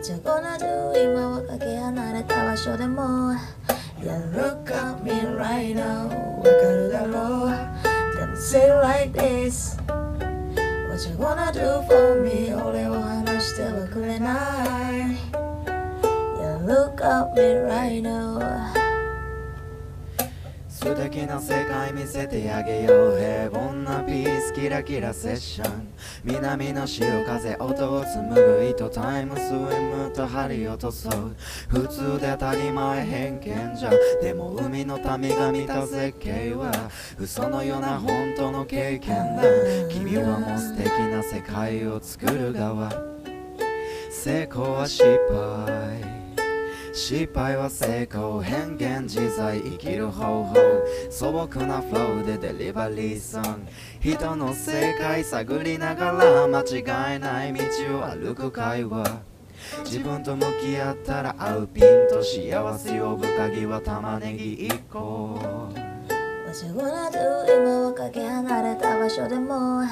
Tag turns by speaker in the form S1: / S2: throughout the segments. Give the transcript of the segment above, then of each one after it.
S1: What you gonna do 今はかけ離れた場所でも Yeah look at me right now わかるだろうでも say like this What you gonna do for me 俺を離してはくれない Yeah look at me right now
S2: 素敵な世界見せてあげよう。平凡なピースキラキラセッション南の潮風音を紡ぐ糸タイムスウィムと針落とそう普通で当たり前偏見じゃでも海の民が見た絶景は嘘のような本当の経験だ。君はもう素敵な世界を作る側。成功は失敗失敗は成功変幻自在生きる方法。素朴なフローでデリバリーソン。グ人の世界探りながら間違いない道を歩く会話。自分と向き合ったら合うピンと幸せ呼ぶ鍵は玉ねぎ1個。
S1: What you gonna do 今はかけ離れた場所でも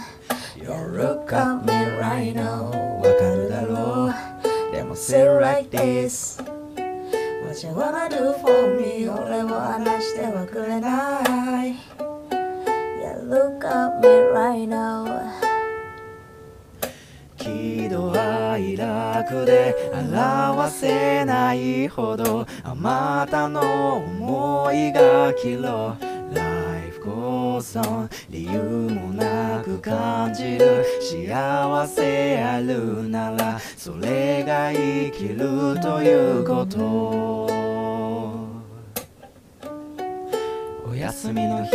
S1: Yeah look at me right now わかるだろう。でも say like this What you gonna do for me 俺を離してはくれない Yeah look at me right now
S2: 喜怒哀楽で表せないほどあまたの思いがキロ Life goes on 理由もなく感じる幸せあるならそれが生きるということ。お休みの日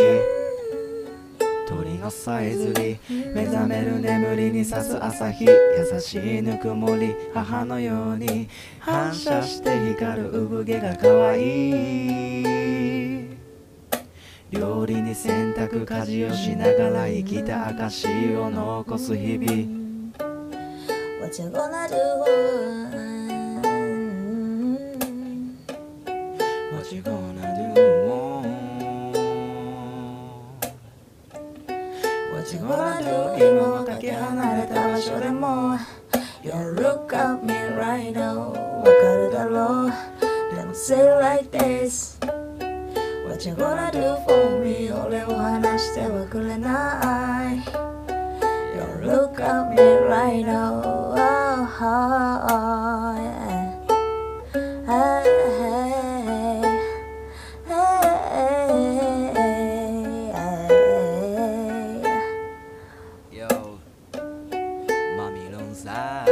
S2: 鳥のさえずり目覚める眠りに差す朝日優しいぬくもり母のように反射して光る産毛が可愛い。料理に洗濯家事をしながら生きた証を残す日々
S1: What you gonna do
S2: What you gonna do?
S1: What you gonna do 今はかけ離れた場所でも You look at me right now わかるだろうでも say like this What you gonna do for me 俺を離してはくれない You look at me right now oh, oh, yeah. Hey, hey, hey.
S2: Yo マミロンサ